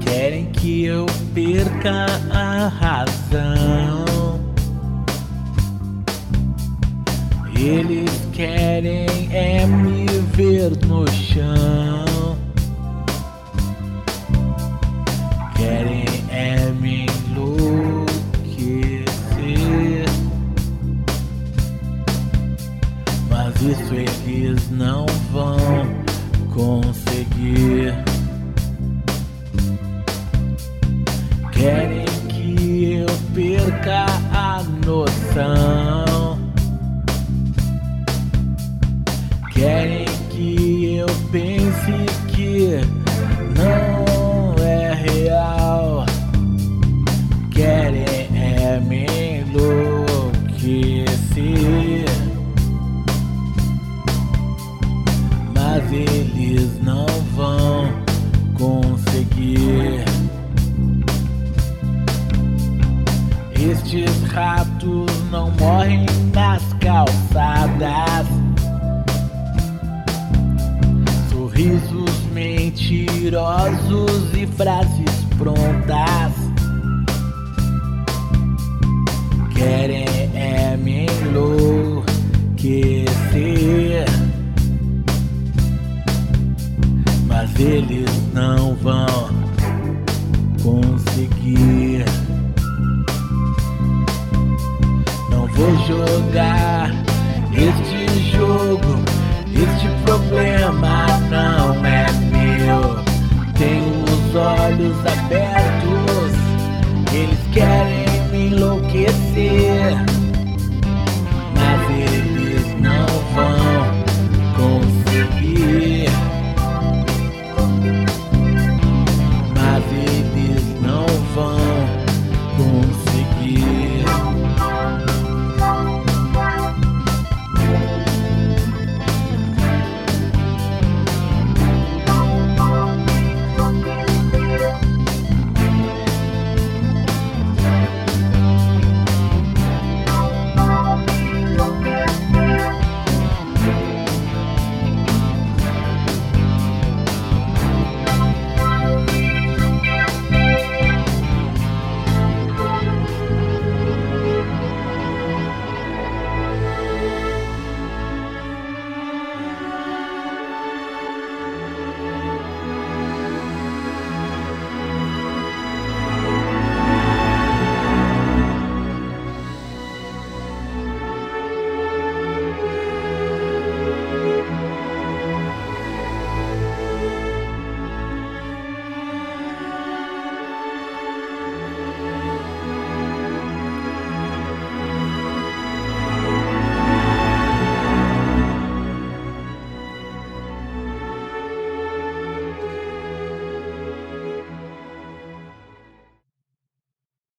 Querem que eu perca a razão. Eles querem é me ver no chão. Isso eles não vão conseguir. Querem que eu perca a noção. Querem que eu pense que eles não vão conseguir. Estes ratos não morrem nas calçadas. Sorrisos mentirosos e frases prontas. Eles não vão conseguir. Não vou jogar este